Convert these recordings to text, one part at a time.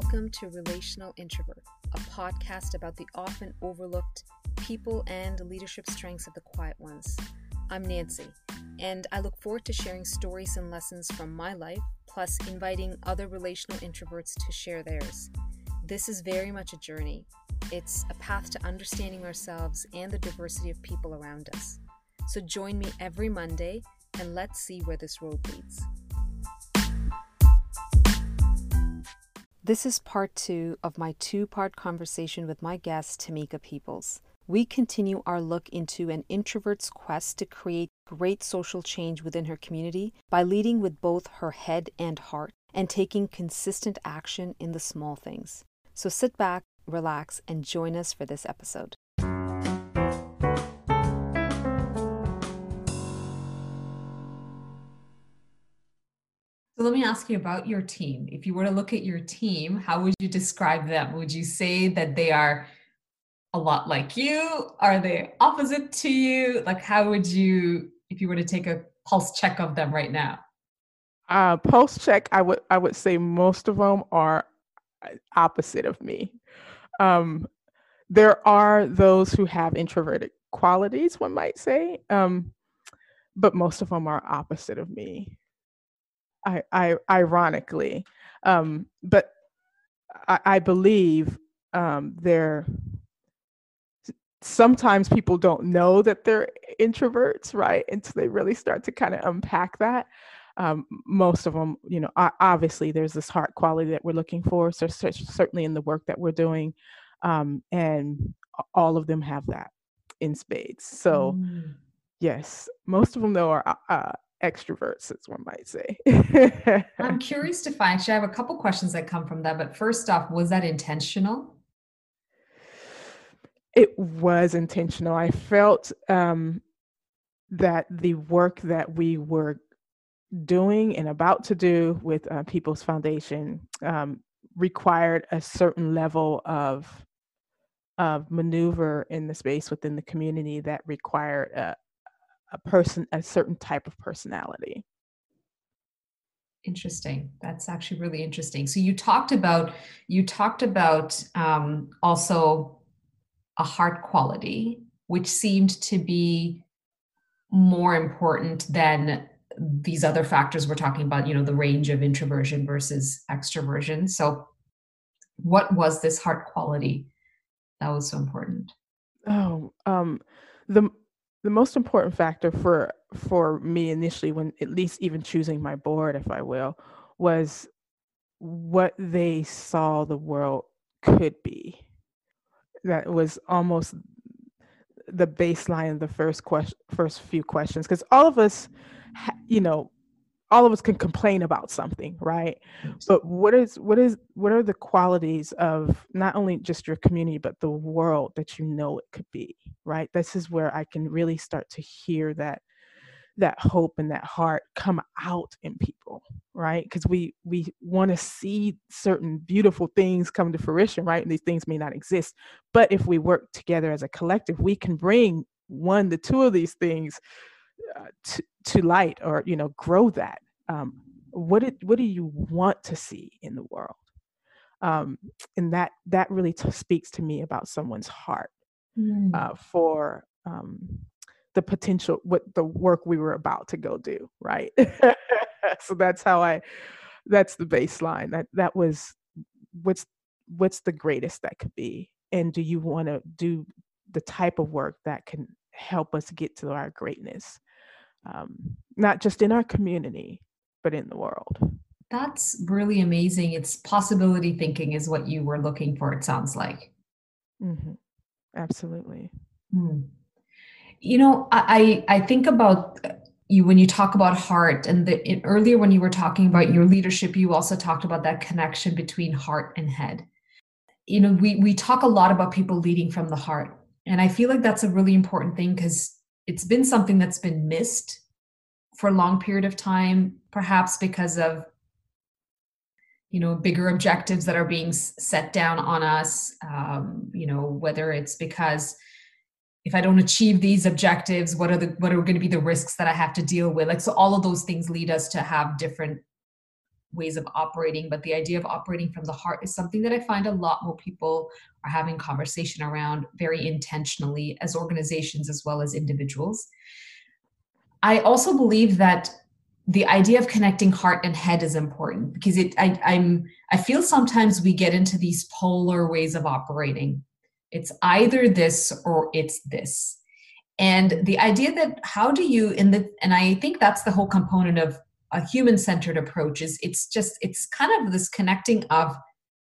welcome to Relational Introvert, a podcast about the often overlooked people and leadership strengths of the quiet ones. I'm Nancy, and I look forward to sharing stories and lessons from my life, plus inviting other relational introverts to share theirs. This is very much a journey. It's a path to understanding ourselves and the diversity of people around us. So join me every Monday and let's see where this road leads. This is part two of my two part conversation with my guest, Tamika Peoples. We continue our look into an introvert's quest to create great social change within her community by leading with both her head and heart and taking consistent action in the small things. So sit back, relax, and join us for this episode. So let me ask you about your team. If you were to look at your team, how would you describe them? Would you say that they are a lot like you? Are they opposite to you? Like, how would you, if you were to take a pulse check of them right now? Uh, pulse check, I would I would say most of them are uh, opposite of me. Um, there are those who have introverted qualities, one might say, um, but most of them are opposite of me. I, I ironically, um, but I, I believe um, they're sometimes people don't know that they're introverts, right? Until they really start to kind of unpack that. Um, most of them, you know, obviously there's this heart quality that we're looking for. So certainly in the work that we're doing, um, and all of them have that in spades. So mm. yes, most of them though are uh, extroverts, as one might say. I'm curious to find, actually, I have a couple questions that come from that. But first off, was that intentional? It was intentional. I felt um, that the work that we were doing and about to do with uh, Peoples Foundation um, required a certain level of of maneuver in the space within the community that required a, a person a certain type of personality. Interesting. That's actually really interesting. So you talked about you talked about um, also a heart quality which seemed to be more important than these other factors we're talking about you know the range of introversion versus extroversion. So what was this heart quality that was so important? Oh um the the most important factor for for me initially when at least even choosing my board if i will was what they saw the world could be. That was almost the baseline of the first question first few questions because all of us you know all of us can complain about something right? But what is what is what are the qualities of not only just your community but the world that you know it could be right? This is where i can really start to hear that that hope and that heart come out in people right? Because we we want to see certain beautiful things come to fruition right? And these things may not exist but if we work together as a collective we can bring one the two of these things uh, to, to light or you know grow that um, what did, what do you want to see in the world? Um, and that that really t- speaks to me about someone's heart mm. uh, for um, the potential what the work we were about to go do right? So that's how i that's the baseline. That that was what's what's the greatest that could be? And do you want to do the type of work that can help us get to our greatness? Um, not just in our community, but in the world. That's really amazing. It's possibility thinking, is what you were looking for, it sounds like. Mm-hmm. Absolutely. Mm. You know, I, I think about you when you talk about heart and the, in, earlier when you were talking about your leadership you also talked about that connection between heart and head you know we we talk a lot about people leading from the heart and i feel like that's a really important thing because it's been something that's been missed for a long period of time perhaps because of you know bigger objectives that are being set down on us um, you know whether it's because if i don't achieve these objectives what are the what are going to be the risks that i have to deal with? Like so all of those things lead us to have different ways of operating but the idea of operating from the heart is something that i find a lot more people are having conversation around very intentionally as organizations as well as individuals i also believe that the idea of connecting heart and head is important because it I, i'm i feel sometimes we get into these polar ways of operating it's either this or it's this and the idea that how do you in the and i think that's the whole component of a human centered approach is it's just it's kind of this connecting of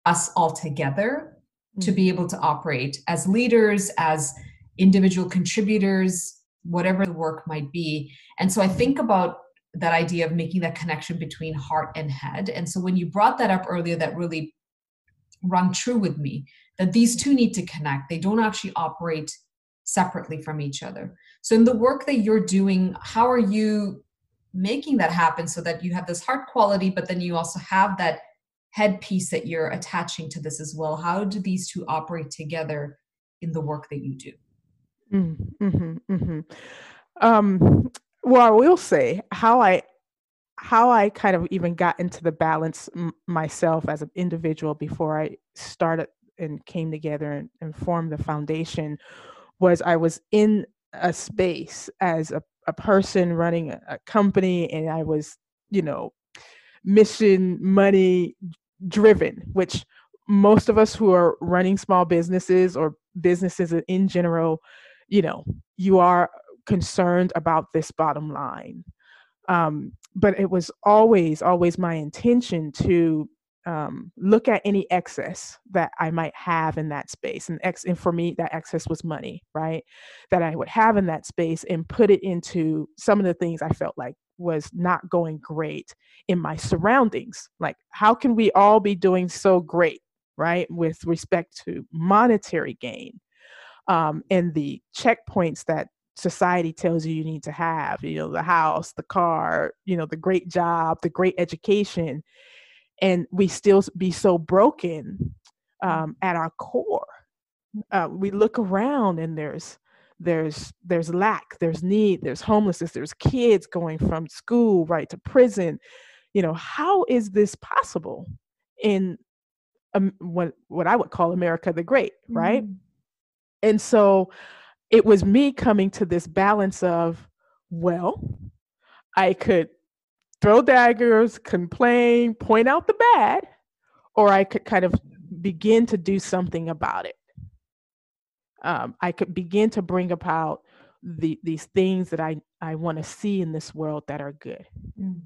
us all together mm-hmm. to be able to operate as leaders as individual contributors whatever the work might be and so i think about that idea of making that connection between heart and head and so when you brought that up earlier that really rung true with me that these two need to connect they don't actually operate separately from each other. So, in the work that you're doing, how are you making that happen so that you have this heart quality, but then you also have that head piece that you're attaching to this as well? How do these two operate together in the work that you do? Mm-hmm, mm-hmm. Um, well, I will say how I how I kind of even got into the balance m- myself as an individual before I started and came together and, and formed the foundation was I was in a space as a, a person running a, a company and I was, you know, mission money driven, which most of us who are running small businesses or businesses in general, you know, you are concerned about this bottom line. Um, but it was always, always my intention to um, look at any excess that I might have in that space. And, ex- and for me, that excess was money, right? That I would have in that space and put it into some of the things I felt like was not going great in my surroundings. Like, how can we all be doing so great, right? With respect to monetary gain um, and the checkpoints that society tells you you need to have, you know, the house, the car, you know, the great job, the great education and we still be so broken um, at our core. Uh, we look around and there's there's there's lack, there's need, there's homelessness, there's kids going from school right to prison. You know, how is this possible in um, what what I would call America the Great, right? Mm. And so it was me coming to this balance of, well, I could throw daggers, complain, point out the bad, or I could kind of begin to do something about it. Um, I could begin to bring about the, these things that I, I want to see in this world that are good. Mm.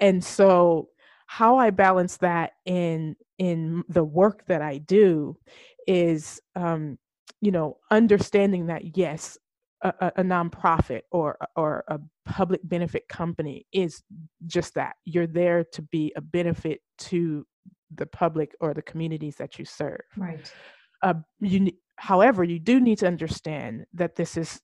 And so, how I balance that in in the work that I do is, um, you know, understanding that yes, a, a, nonprofit or or a public benefit company is just that. You're there to be a benefit to the public or the communities that you serve. Right. Uh, you however you do need to understand that this is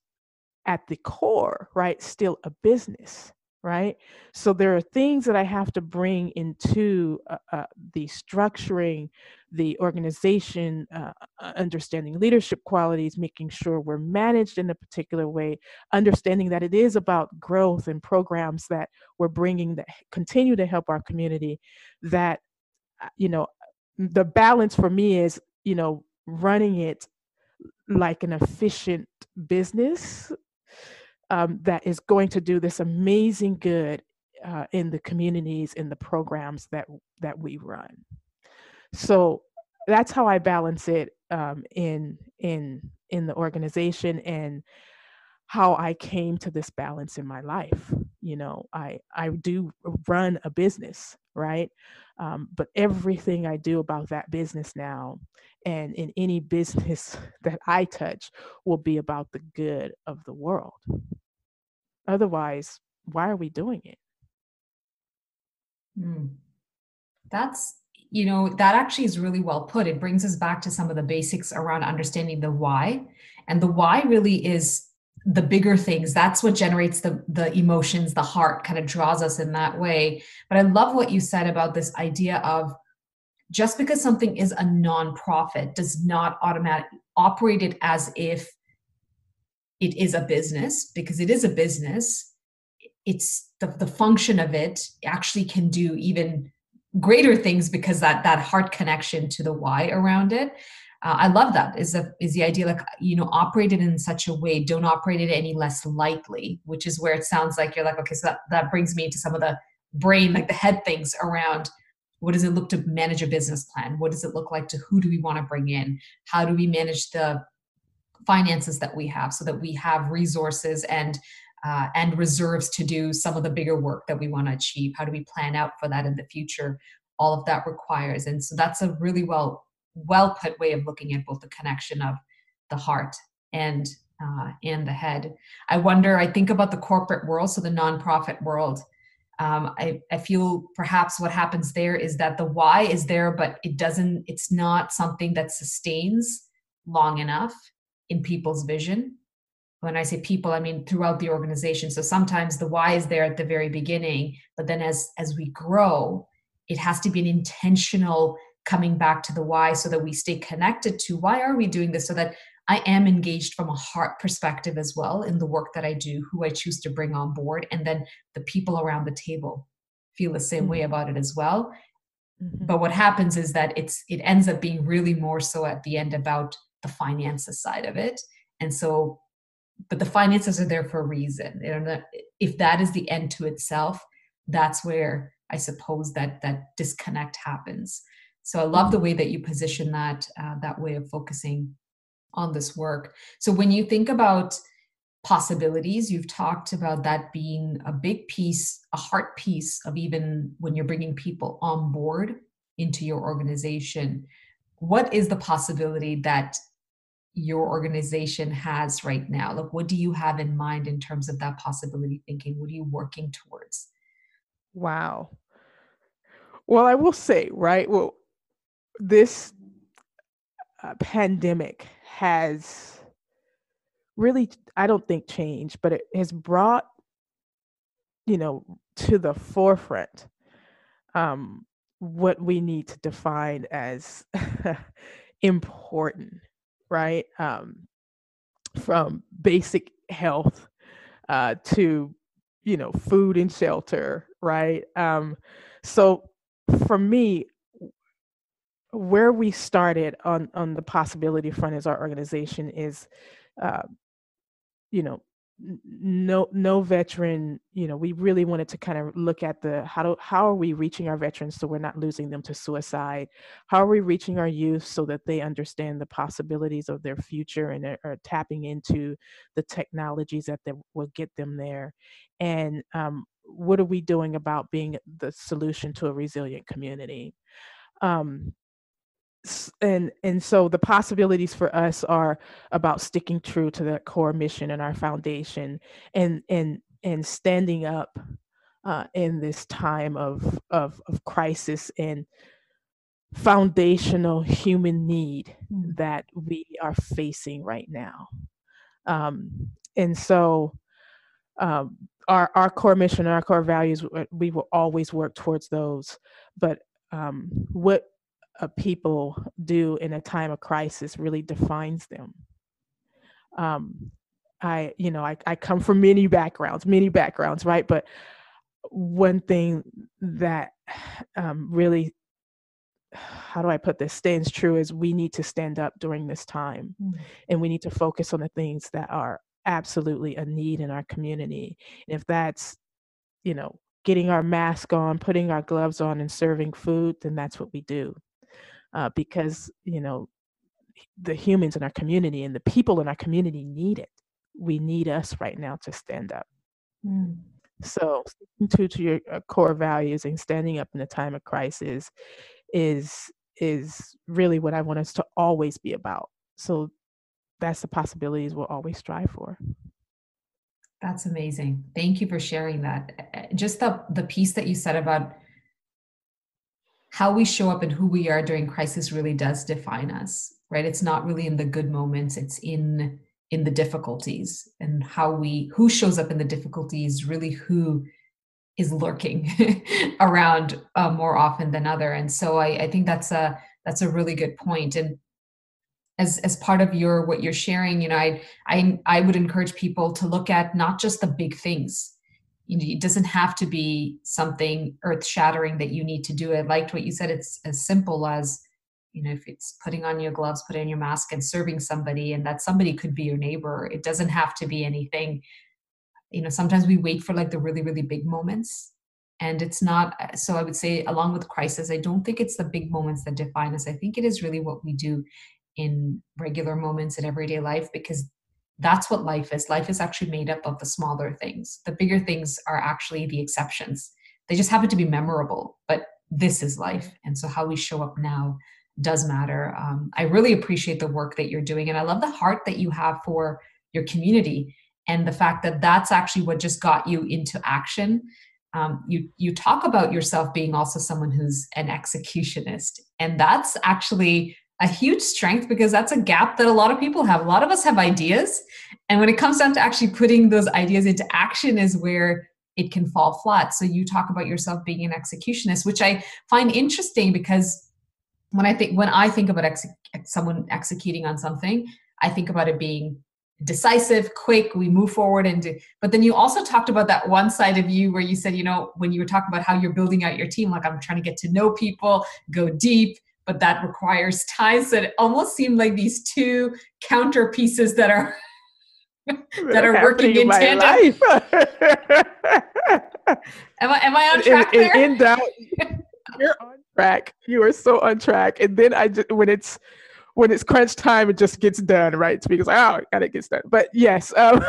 at the core right still a business right? So there are things that i have to bring into uh, uh, the structuring the organization uh, uh, understanding leadership qualities making sure we're managed in a particular way understanding that it is about growth and programs that we're bringing that continue to help our community that uh, you know the balance for me is you know running it like an efficient business um, that is going to do this amazing good uh, in the communities in the programs that that we run. So that's how i balance it um, in in in the organization and how i came to this balance in my life you know i i do run a business right um, but everything i do about that business now and in any business that I touch will be about the good of the world. Otherwise, why are we doing it? Mm. That's, you know, that actually is really well put. It brings us back to some of the basics around understanding the why. And the why really is the bigger things that's what generates the the emotions the heart kind of draws us in that way. But i love what you said about this idea of just because something is a nonprofit does not automatically operate it as if it is a business because it is a business it's the, the function of it actually can do even greater things because that that heart connection to the why around it uh, i love that. Is the is the idea like you know operate it in such a way don't operate it any less lightly which is where it sounds like you're like okay so that, that brings me to some of the brain like the head things around what does it look to manage a business plan? What does it look like to who do we want to bring in? How do we manage the finances that we have so that we have resources and uh, and reserves to do some of the bigger work that we want to achieve? How do we plan out for that in the future? All of that requires. And so that's a really well well put way of looking at both the connection of the heart and uh, and the head. I wonder i think about the corporate world so the nonprofit world. Um, I, I feel perhaps what happens there is that the why is there but it doesn't it's not something that sustains long enough in people's vision. When i say people i mean throughout the organization. So sometimes the why is there at the very beginning but then as as we grow it has to be an intentional coming back to the why so that we stay connected to why are we doing this so that i am engaged from a heart perspective as well in the work that i do who i choose to bring on board and then the people around the table feel the same mm-hmm. way about it as well mm-hmm. but what happens is that it's it ends up being really more so at the end about the finances side of it and so but the finances are there for a reason if that is the end to itself that's where i suppose that that disconnect happens so i love the way that you position that uh, that way of focusing on this work so when you think about possibilities you've talked about that being a big piece a heart piece of even when you're bringing people on board into your organization what is the possibility that your organization has right now? Like, what do you have in mind in terms of that possibility thinking? What are you working towards? Wow. Well, I will say, right? Well, this uh, pandemic has really, I don't think changed, but it has brought, you know, to the forefront um, what we need to define as important right? Um, from basic health uh, to, you know, food and shelter, right? Um, so for me, where we started on on the possibility front as our organization is, uh, you know, no no veteran you know we really wanted to kind of look at the how do how are we reaching our veterans so we're not losing them to suicide? How are we reaching our youth so that they understand the possibilities of their future and are, tapping into the technologies that they, will get them there? And um, what are we doing about being the solution to a resilient community? Um, and and so the possibilities for us are about sticking true to that core mission and our foundation and and and standing up uh, in this time of, of of crisis and foundational human need mm. that we are facing right now um, and so um, our our core mission and our core values we will always work towards those but um, what uh, people do in a time of crisis really defines them. Um, I, you know, I, I come from many backgrounds, many backgrounds, right? But one thing that um, really, how do I put this, stands true is we need to stand up during this time mm. and we need to focus on the things that are absolutely a need in our community. And if that's, you know, getting our mask on, putting our gloves on, and serving food, then that's what we do uh, because you know the humans in our community and the people in our community need it. We need us right now to stand up. Mm. So, to to your uh, core values and standing up in a time of crisis is is really what I want us to always be about. So, that's the possibilities we'll always strive for. That's amazing. Thank you for sharing that. Just the the piece that you said about how we show up and who we are during crisis really does define us right? It's not really in the good moments it's in in the difficulties. And how we who shows up in the difficulties really who is lurking around uh, more often than other. And so I, I think that's a that's a really good point. And as as part of your what you're sharing you know I, I i would encourage people to look at not just the big things you know, it doesn't have to be something earth shattering that you need to do. I liked what you said. It's as simple as, you know, if it's putting on your gloves, putting on your mask and serving somebody, and that somebody could be your neighbor. It doesn't have to be anything. You know, sometimes we wait for like the really, really big moments. And it's not, so I would say, along with crisis, I don't think it's the big moments that define us. I think it is really what we do in regular moments in everyday life because that's what life is. Life is actually made up of the smaller things. The bigger things are actually the exceptions. They just happen to be memorable, but this is life. And so how we show up now does matter. Um, I really appreciate the work that you're doing. And I love the heart that you have for your community and the fact that that's actually what just got you into action. Um, you you talk about yourself being also someone who's an executionist, and that's actually a huge strength because that's a gap that a lot of people have. A lot of us have ideas. And when it comes down to actually putting those ideas into action, is where it can fall flat. So you talk about yourself being an executionist, which I find interesting because when I think when I think about someone executing on something, I think about it being decisive, quick, we move forward and do. But then you also talked about that one side of you where you said, you know, when you were talking about how you're building out your team, like I'm trying to get to know people, go deep, but that requires ties that almost seem like these two counter pieces that are that are working in, tandem. am I am I on track in, there? In, in doubt, you're on track. You are so on track. And then I just when it's when it's crunch time, it just gets done, right? Because like, oh, I it gets done. But yes, um,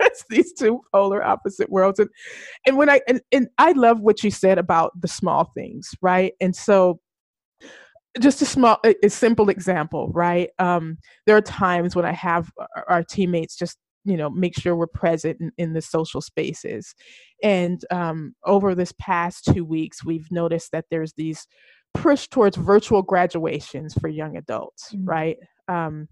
it's these two polar opposite worlds. And and when I and, and I love what you said about the small things, right? And so just a small a, a simple example right? Um, there are times when i have our teammates just you know make sure we're present in, in the social spaces. And um, over this past two weeks we've noticed that there's these push towards virtual graduations for young adults mm-hmm. right? Um,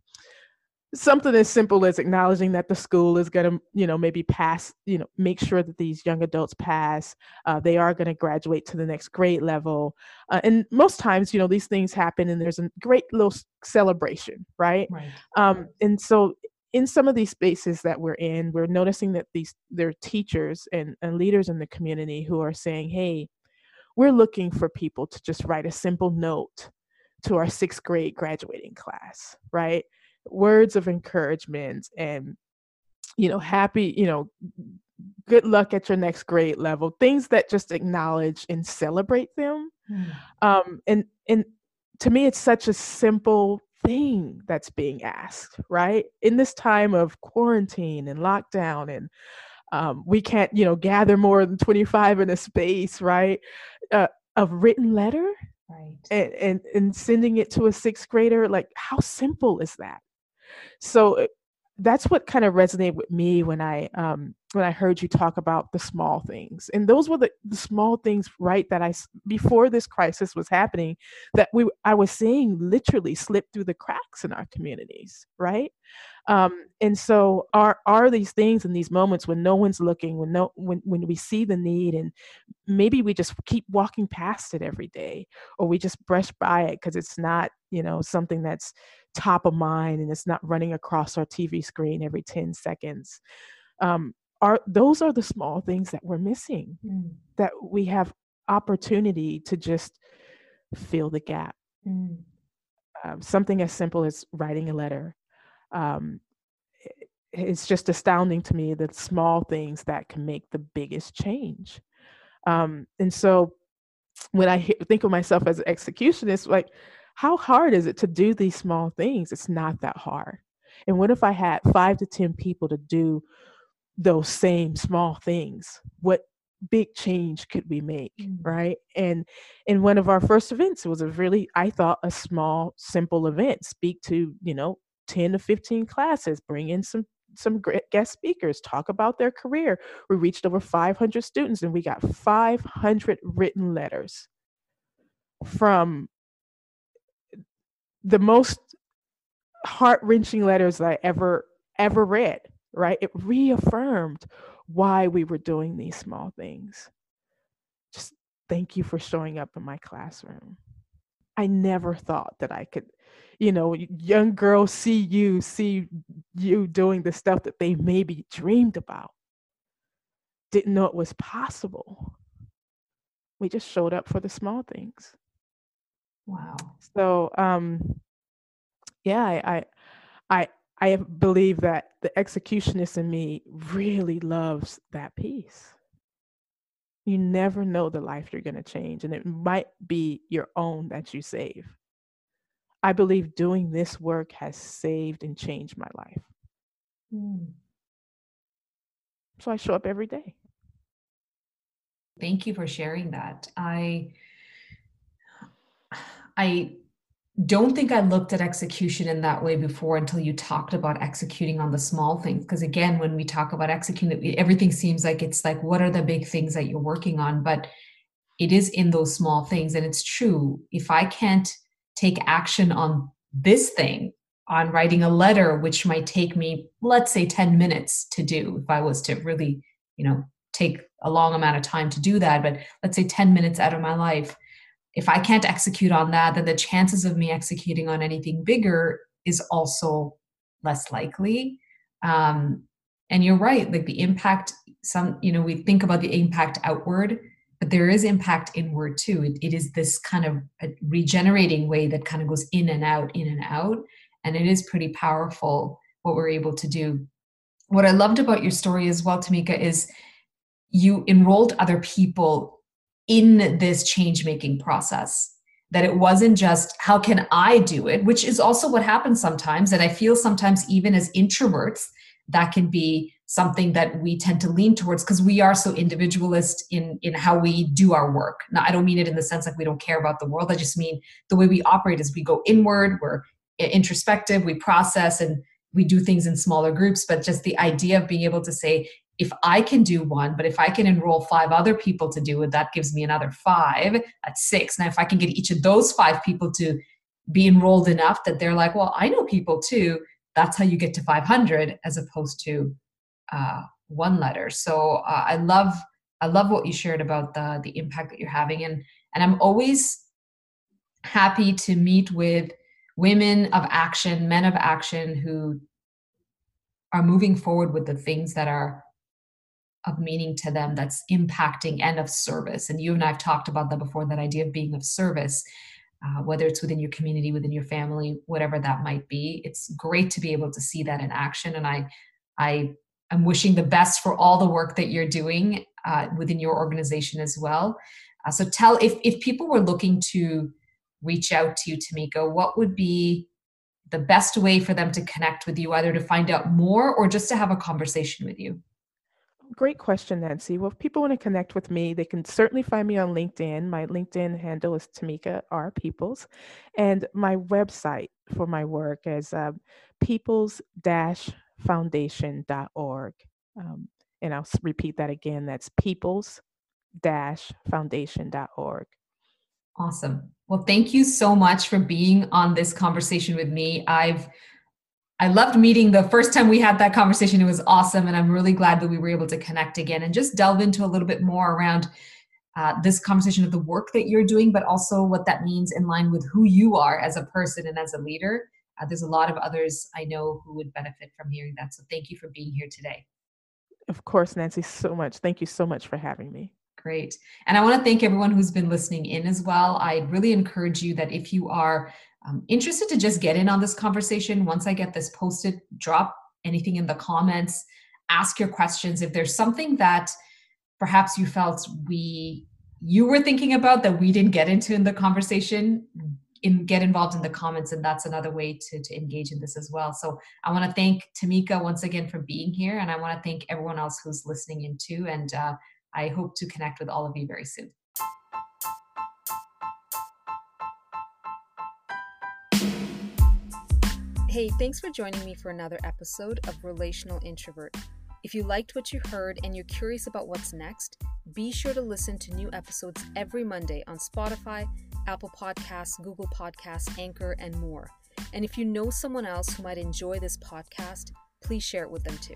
something as simple as acknowledging that the school is going to you know maybe pass you know make sure that these young adults pass uh, they are going to graduate to the next grade level. Uh, and most times you know these things happen and there's a great little celebration right, right. Um, and so in some of these spaces that we're in we're noticing that these there are teachers and, and leaders in the community who are saying hey we're looking for people to just write a simple note to our sixth grade graduating class right words of encouragement and you know happy you know good luck at your next grade level things that just acknowledge and celebrate them. Mm. um and and to me it's such a simple thing that's being asked right? In this time of quarantine and lockdown and um, we can't you know gather more than 25 in a space right? Uh, a written letter right. and, and and sending it to a sixth grader like how simple is that so uh, that's what kind of resonated with me when I um, when I heard you talk about the small things, and those were the, the small things, right? That I before this crisis was happening, that we I was seeing literally slip through the cracks in our communities, right? Um, and so are are these things in these moments when no one's looking, when no when when we see the need, and maybe we just keep walking past it every day, or we just brush by it because it's not you know something that's top of mind and it's not running across our TV screen every 10 seconds. Um, are those are the small things that we're missing mm. that we have opportunity to just fill the gap. Mm. Um, something as simple as writing a letter. Um, it's just astounding to me the small things that can make the biggest change. Um, and so when I think of myself as an executionist, like how hard is it to do these small things? It's not that hard. And what if I had five to 10 people to do those same small things? What big change could we make mm. right and in one of our first events it was a really i thought a small simple event speak to you know 10 to 15 classes bring in some some guest speakers talk about their career we reached over 500 students and we got 500 written letters from the most heart wrenching letters that I ever, ever read, right? It reaffirmed why we were doing these small things. Just thank you for showing up in my classroom. I never thought that I could, you know, young girls see you, see you doing the stuff that they maybe dreamed about. didn't know it was possible. We just showed up for the small things. Wow. So um yeah, I I I, I believe that the executionist in me really loves that piece. You never know the life you're going to change, and it might be your own that you save. I believe doing this work has saved and changed my life. Mm. So I show up every day. Thank you for sharing that. I I don't think I looked at execution in that way before until you talked about executing on the small things. Because again, when we talk about executing, everything seems like it's like, what are the big things that you're working on? But it is in those small things. And it's true. If I can't take action on this thing, on writing a letter, which might take me, let's say, 10 minutes to do, if I was to really, you know, take a long amount of time to do that, but let's say 10 minutes out of my life if I can't execute on that, then the chances of me executing on anything bigger is also less likely. Um, and you're right, like the impact, some, you know, we think about the impact outward, but there is impact inward too. It, it is this kind of uh, regenerating way that kind of goes in and out, in and out. And it is pretty powerful what we're able to do. What I loved about your story as well, Tamika, is you enrolled other people in this change making process that it wasn't just how can i do it which is also what happens sometimes and i feel sometimes even as introverts that can be something that we tend to lean towards because we are so individualist in in how we do our work now i don't mean it in the sense like we don't care about the world i just mean the way we operate is we go inward we're introspective we process and we do things in smaller groups but just the idea of being able to say if I can do one, but if I can enroll five other people to do it, that gives me another five. That's six. Now, if I can get each of those five people to be enrolled enough that they're like, well, I know people too, that's how you get to 500 as opposed to uh, one letter. So uh, I love I love what you shared about the the impact that you're having, and and I'm always happy to meet with women of action, men of action who are moving forward with the things that are of meaning to them that's impacting and of service. And you and I have talked about that before that idea of being of service, uh, whether it's within your community, within your family, whatever that might be. It's great to be able to see that in action. And I, I am wishing the best for all the work that you're doing uh, within your organization as well. Uh, so tell if, if people were looking to reach out to you, Tamika, what would be the best way for them to connect with you, either to find out more or just to have a conversation with you? Great question, Nancy. Well, if people want to connect with me, they can certainly find me on LinkedIn. My LinkedIn handle is Tamika R. Peoples. And my website for my work is uh, peoples foundation.org. Um, and I'll repeat that again that's peoples foundation.org. Awesome. Well, thank you so much for being on this conversation with me. I've I loved meeting the first time we had that conversation. It was awesome. And I'm really glad that we were able to connect again and just delve into a little bit more around uh, this conversation of the work that you're doing, but also what that means in line with who you are as a person and as a leader. Uh, there's a lot of others I know who would benefit from hearing that. So thank you for being here today. Of course, Nancy, so much. Thank you so much for having me. Great. And I want to thank everyone who's been listening in as well. I really encourage you that if you are um, interested to just get in on this conversation once i get this posted drop anything in the comments ask your questions if there's something that perhaps you felt we you were thinking about that we didn't get into in the conversation in, get involved in the comments and that's another way to, to engage in this as well so i want to thank tamika once again for being here and i want to thank everyone else who's listening in too and uh, i hope to connect with all of you very soon Hey, thanks for joining me for another episode of Relational Introvert. If you liked what you heard and you're curious about what's next, be sure to listen to new episodes every Monday on Spotify, Apple Podcasts, Google Podcasts, Anchor, and more. And if you know someone else who might enjoy this podcast, please share it with them too.